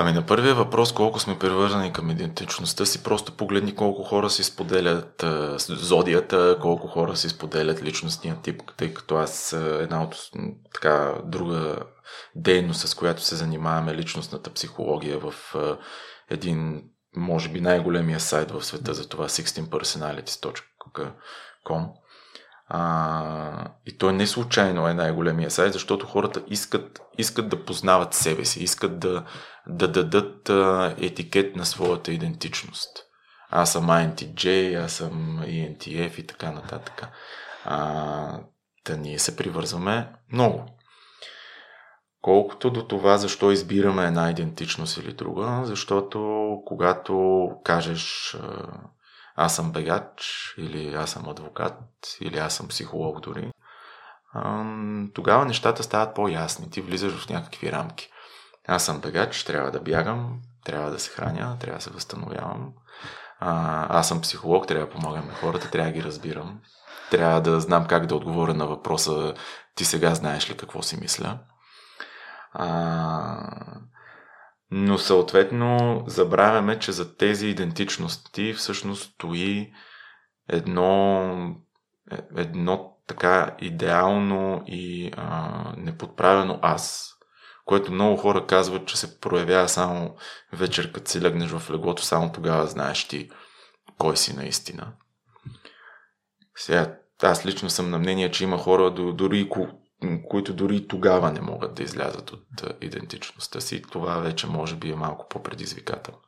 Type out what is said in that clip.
Ами на първия въпрос, колко сме привързани към идентичността си, просто погледни колко хора си споделят а, зодията, колко хора си споделят личностния тип, тъй като аз една от така друга дейност, с която се занимаваме, личностната психология в а, един, може би най-големия сайт в света за това 16personalities.com а, и той не случайно е най-големия сайт, защото хората искат, искат да познават себе си, искат да, да дадат етикет на своята идентичност. Аз съм INTJ, аз съм ENTF и така нататък. А, да ние се привързваме много. Колкото до това, защо избираме една идентичност или друга, защото когато кажеш аз съм бегач, или аз съм адвокат, или аз съм психолог дори, тогава нещата стават по-ясни. Ти влизаш в някакви рамки. Аз съм бегач, трябва да бягам, трябва да се храня, трябва да се възстановявам. Аз съм психолог, трябва да помагам на хората, трябва да ги разбирам. Трябва да знам как да отговоря на въпроса ти сега знаеш ли какво си мисля. А, но съответно забравяме, че за тези идентичности всъщност стои едно, е, едно така идеално и а, неподправено аз, което много хора казват, че се проявява само вечер, като си легнеш в леглото, само тогава знаеш ти кой си наистина. Сега, аз лично съм на мнение, че има хора, дори които дори тогава не могат да излязат от идентичността си. Това вече може би е малко по-предизвикателно.